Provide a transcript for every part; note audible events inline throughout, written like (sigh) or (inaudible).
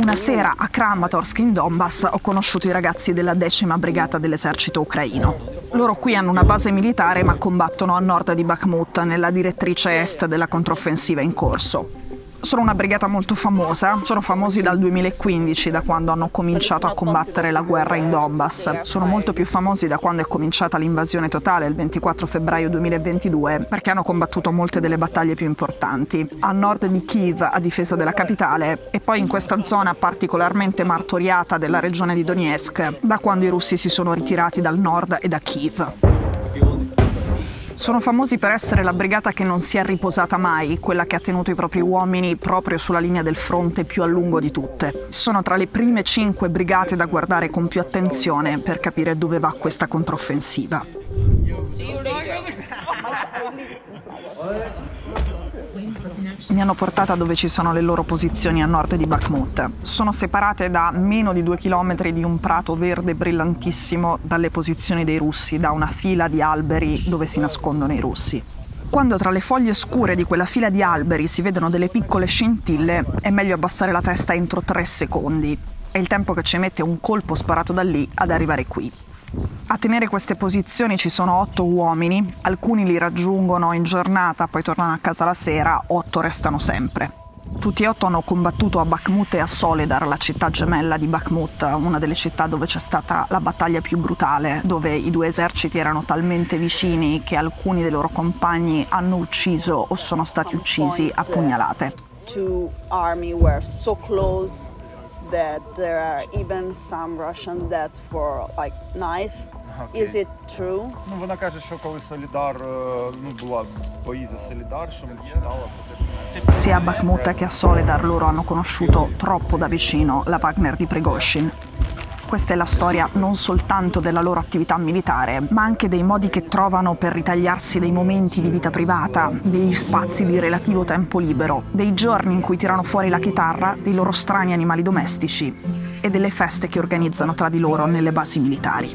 Una sera a Kramatorsk in Donbass ho conosciuto i ragazzi della decima brigata dell'esercito ucraino. Loro qui hanno una base militare ma combattono a nord di Bakhmut, nella direttrice est della controffensiva in corso. Sono una brigata molto famosa, sono famosi dal 2015, da quando hanno cominciato a combattere la guerra in Donbass. Sono molto più famosi da quando è cominciata l'invasione totale il 24 febbraio 2022, perché hanno combattuto molte delle battaglie più importanti. A nord di Kiev, a difesa della capitale, e poi in questa zona particolarmente martoriata della regione di Donetsk, da quando i russi si sono ritirati dal nord e da Kiev. Sono famosi per essere la brigata che non si è riposata mai, quella che ha tenuto i propri uomini proprio sulla linea del fronte più a lungo di tutte. Sono tra le prime cinque brigate da guardare con più attenzione per capire dove va questa controffensiva. (laughs) (laughs) Mi hanno portata dove ci sono le loro posizioni a nord di Bakhmut. Sono separate da meno di due chilometri di un prato verde brillantissimo dalle posizioni dei russi, da una fila di alberi dove si nascondono i russi. Quando tra le foglie scure di quella fila di alberi si vedono delle piccole scintille, è meglio abbassare la testa entro tre secondi. È il tempo che ci mette un colpo sparato da lì ad arrivare qui. A tenere queste posizioni ci sono otto uomini, alcuni li raggiungono in giornata, poi tornano a casa la sera, otto restano sempre. Tutti e otto hanno combattuto a Bakhmut e a Soledar, la città gemella di Bakhmut, una delle città dove c'è stata la battaglia più brutale, dove i due eserciti erano talmente vicini che alcuni dei loro compagni hanno ucciso o sono stati uccisi a pugnalate. Two army were so close that there are even some Russian deaths for like knife. Окей. Is it true? Ну вона каже, що коли Солідар е, ну була бої за Солідар, що читала про те, що Sia a Bakhmut che a Soledar loro hanno conosciuto troppo da vicino la Wagner di Prigozhin. Questa è la storia non soltanto della loro attività militare, ma anche dei modi che trovano per ritagliarsi dei momenti di vita privata, degli spazi di relativo tempo libero, dei giorni in cui tirano fuori la chitarra, dei loro strani animali domestici e delle feste che organizzano tra di loro nelle basi militari.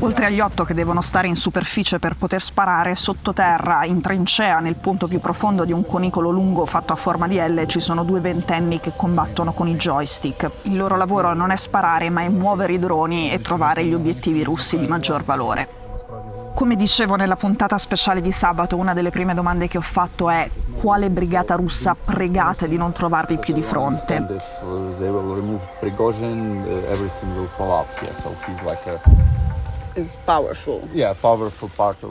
Oltre agli otto che devono stare in superficie per poter sparare, sottoterra, in trincea, nel punto più profondo di un conicolo lungo fatto a forma di L, ci sono due ventenni che combattono con i joystick. Il loro lavoro non è sparare, ma è muovere i droni e trovare gli obiettivi russi di maggior valore. Come dicevo nella puntata speciale di sabato, una delle prime domande che ho fatto è quale brigata russa pregate di non trovarvi più di fronte? They will remove Prigozhin, uh, everything will fall out. Yeah, so he's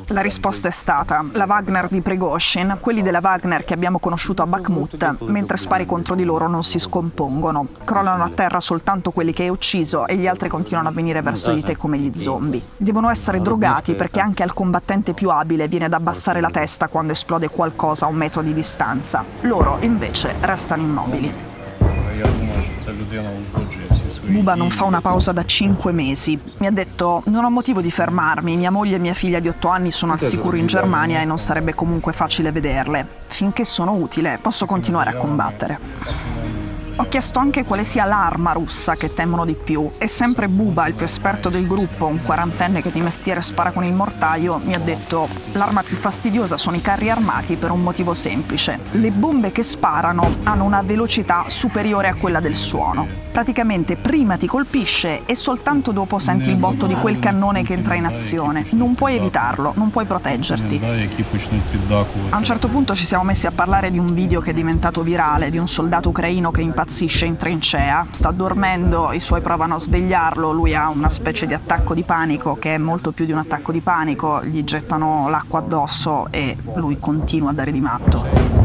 La risposta è stata la Wagner di Prigozhin, quelli della Wagner che abbiamo conosciuto a Bakhmut, mentre spari contro di loro non si scompongono. Crollano a terra soltanto quelli che hai ucciso e gli altri continuano a venire verso di te come gli zombie. Devono essere drogati perché anche al combattente più abile viene da abbassare la testa quando esplode qualcosa a un metro di distanza. Loro invece restano immobili. Buba non fa una pausa da 5 mesi. Mi ha detto: Non ho motivo di fermarmi. Mia moglie e mia figlia di 8 anni sono al sicuro in Germania e non sarebbe comunque facile vederle. Finché sono utile, posso continuare a combattere. Ho chiesto anche quale sia l'arma russa che temono di più e sempre Buba, il più esperto del gruppo, un quarantenne che di mestiere spara con il mortaio, mi ha detto l'arma più fastidiosa sono i carri armati per un motivo semplice. Le bombe che sparano hanno una velocità superiore a quella del suono. Praticamente prima ti colpisce e soltanto dopo senti il botto di quel cannone che entra in azione. Non puoi evitarlo, non puoi proteggerti. A un certo punto ci siamo messi a parlare di un video che è diventato virale, di un soldato ucraino che impazzisce in trincea, sta dormendo, i suoi provano a svegliarlo, lui ha una specie di attacco di panico che è molto più di un attacco di panico, gli gettano l'acqua addosso e lui continua a dare di matto.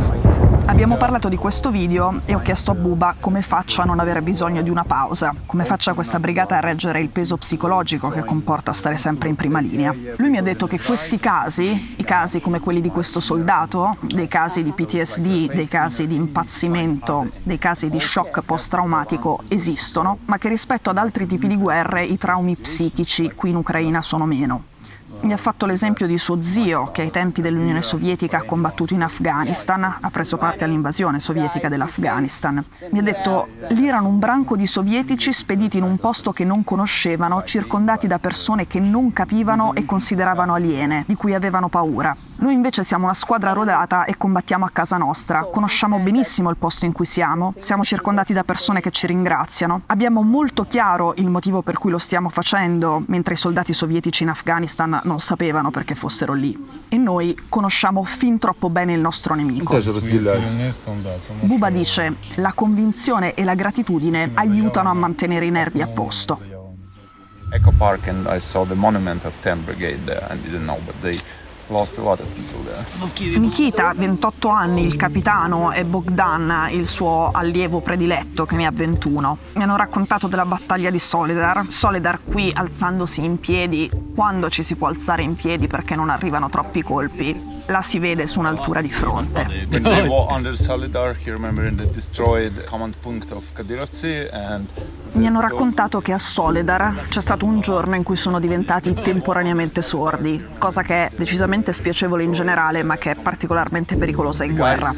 Abbiamo parlato di questo video e ho chiesto a Buba come faccia a non avere bisogno di una pausa, come faccia questa brigata a reggere il peso psicologico che comporta stare sempre in prima linea. Lui mi ha detto che questi casi, i casi come quelli di questo soldato, dei casi di PTSD, dei casi di impazzimento, dei casi di shock post-traumatico esistono, ma che rispetto ad altri tipi di guerre i traumi psichici qui in Ucraina sono meno. Mi ha fatto l'esempio di suo zio, che ai tempi dell'Unione Sovietica ha combattuto in Afghanistan, ha preso parte all'invasione sovietica dell'Afghanistan. Mi ha detto, lì erano un branco di sovietici spediti in un posto che non conoscevano, circondati da persone che non capivano e consideravano aliene, di cui avevano paura. Noi invece siamo una squadra rodata e combattiamo a casa nostra. Conosciamo benissimo il posto in cui siamo, siamo circondati da persone che ci ringraziano. Abbiamo molto chiaro il motivo per cui lo stiamo facendo, mentre i soldati sovietici in Afghanistan non sapevano perché fossero lì. E noi conosciamo fin troppo bene il nostro nemico. Buba dice, la convinzione e la gratitudine aiutano a mantenere i nervi a posto. Echo Park and I saw the monument of 10 Brigade there. I didn't know, but they lost a lot of people there. Nikita, 28 anni, il capitano, e Bogdan, il suo allievo prediletto, che ne ha 21. Mi hanno raccontato della battaglia di Soledar. Soledar qui, alzandosi in piedi, quando ci si può alzare in piedi perché non arrivano troppi colpi, la si vede su un'altura di fronte. When they were under Solidar, he remember in the destroyed command punct of Kadirovtsi and Mi hanno raccontato che a Soledar c'è stato un giorno in cui sono diventati temporaneamente sordi, cosa che è decisamente spiacevole in generale, ma che è particolarmente pericolosa in guerra.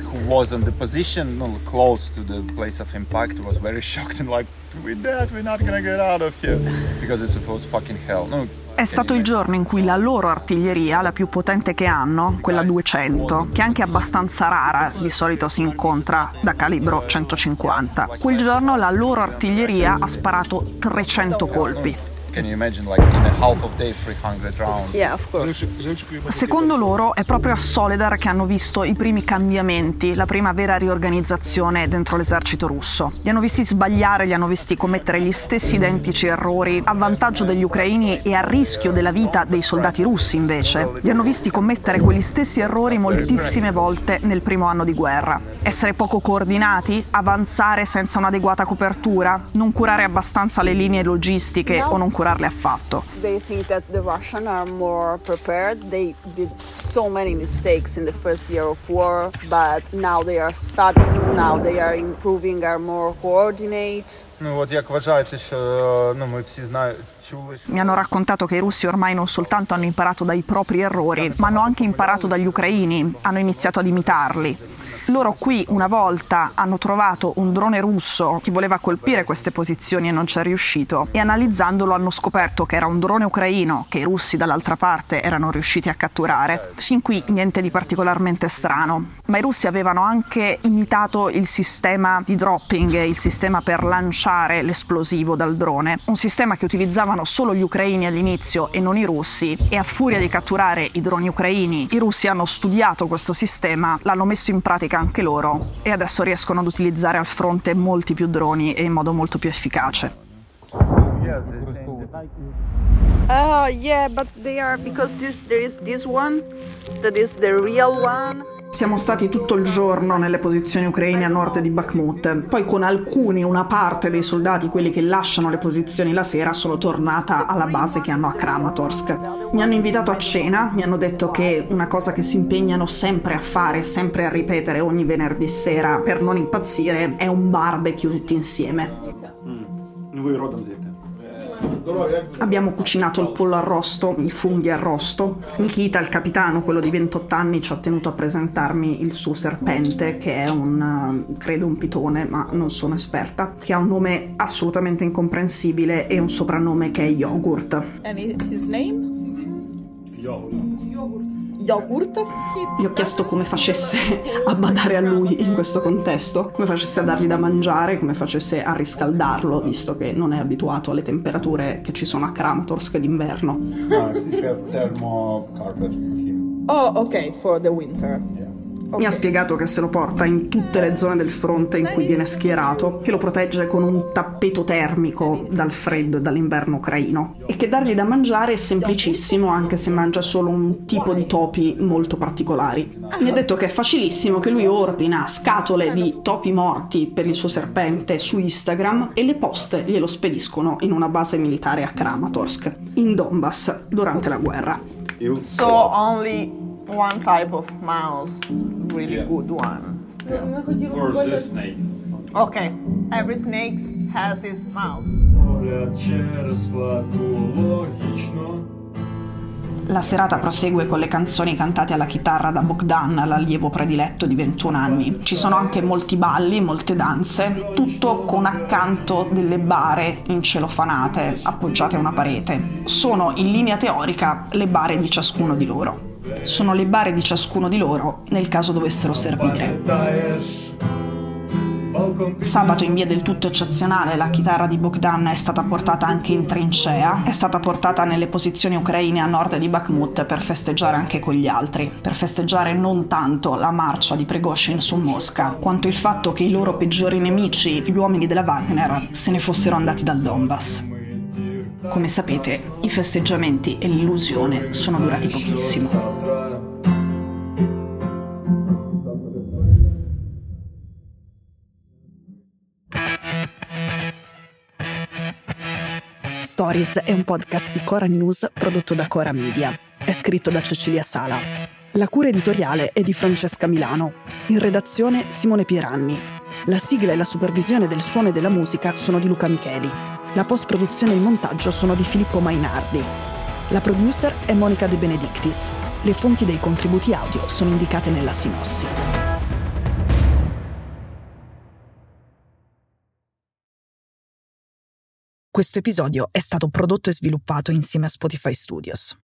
and like, we're not gonna get out of here because it's was fucking hell. No, È stato il giorno in cui la loro artiglieria, la più potente che hanno, quella 200, che è anche abbastanza rara, di solito si incontra da calibro 150, quel giorno la loro artiglieria ha sparato 300 colpi. Can you imagine like in a half of day 300 rounds? Yeah, of course. Secondo loro è proprio a Soledar che hanno visto i primi cambiamenti, la prima vera riorganizzazione dentro l'esercito russo. Li hanno visti sbagliare, li hanno visti commettere gli stessi identici errori a vantaggio degli ucraini e a rischio della vita dei soldati russi invece. Li hanno visti commettere quegli stessi errori moltissime volte nel primo anno di guerra. Essere poco coordinati, avanzare senza un'adeguata copertura, non curare abbastanza le linee logistiche o non curarle affatto. They think that the Russians are more prepared. They did so many mistakes in the first year of war, but now they are studying, now they are improving, are more coordinate. Ну от як вважаєте, що е, ну ми всі знаємо, чули, що Mi hanno raccontato che i russi ormai non soltanto hanno imparato dai propri errori, ma hanno anche imparato dagli ucraini, hanno iniziato ad imitarli. Loro qui una volta hanno trovato un drone russo. Che voleva colpire queste posizioni e non ci è riuscito. E analizzandolo hanno scoperto che era un drone ucraino che i russi dall'altra parte erano riusciti a catturare. Sin qui niente di particolarmente strano, ma i russi avevano anche imitato il sistema di dropping, il sistema per lanciare l'esplosivo dal drone, un sistema che utilizzavano solo gli ucraini all'inizio e non i russi e a furia di catturare i droni ucraini i russi hanno studiato questo sistema, l'hanno messo in pratica anche loro e adesso riescono ad utilizzare al fronte molti più droni e in modo molto più efficace. Oh yeah, but they are because this there is this one that is the real one. Siamo stati tutto il giorno nelle posizioni ucraine a nord di Bakhmut, poi con alcuni, una parte dei soldati, quelli che lasciano le posizioni la sera, sono tornata alla base che hanno a Kramatorsk. Mi hanno invitato a cena, mi hanno detto che una cosa che si impegnano sempre a fare, sempre a ripetere ogni venerdì sera per non impazzire, è un barbecue tutti insieme. Abbiamo cucinato il pollo arrosto, i funghi arrosto. Nikita, il capitano, quello di 28 anni, ci ha tenuto a presentarmi il suo serpente, che è un, eh, credo un pitone, ma non sono esperta, che ha un nome assolutamente incomprensibile e un soprannome che è Yogurt. And his name? Yogurt. Gli ho chiesto come facesse a badare a lui in questo contesto, come facesse a dargli da mangiare, come facesse a riscaldarlo, visto che non è abituato alle temperature che ci sono a Kramatorsk d'inverno. him. Oh, okay, for the winter. Yeah. Mi ha spiegato che se lo porta in tutte le zone del fronte in cui viene schierato, che lo protegge con un tappeto termico dal freddo e dall'inverno ucraino e che dargli da mangiare è semplicissimo anche se mangia solo un tipo di topi molto particolari. Mi ha detto che è facilissimo, che lui ordina scatole di topi morti per il suo serpente su Instagram e le poste glielo spediscono in una base militare a Kramatorsk, in Donbass, durante la guerra. So only one type of mouse, really yeah. good one. Yeah. For the snake. Okay, every snake has his mouse. La serata prosegue con le canzoni cantate alla chitarra da Bogdan, l'allievo prediletto di 21 anni. Ci sono anche molti balli, molte danze, tutto con accanto delle bare incelofanate appoggiate a una parete. Sono in linea teorica le bare di ciascuno di loro sono le bare di ciascuno di loro nel caso dovessero servire. Sabato in via del tutto eccezionale la chitarra di Bogdan è stata portata anche in trincea, è stata portata nelle posizioni ucraine a nord di Bakhmut per festeggiare anche con gli altri, per festeggiare non tanto la marcia di Pregoshin su Mosca, quanto il fatto che i loro peggiori nemici, gli uomini della Wagner, se ne fossero andati dal Donbass. Come sapete, i festeggiamenti e l'illusione sono durati pochissimo. Stories è un podcast di Cora News prodotto da Cora Media. È scritto da Cecilia Sala. La cura editoriale è di Francesca Milano. In redazione Simone Pieranni. La sigla e la supervisione del suono e della musica sono di Luca Micheli. La post-produzione e il montaggio sono di Filippo Mainardi. La producer è Monica De Benedictis. Le fonti dei contributi audio sono indicate nella sinossi. Questo episodio è stato prodotto e sviluppato insieme a Spotify Studios.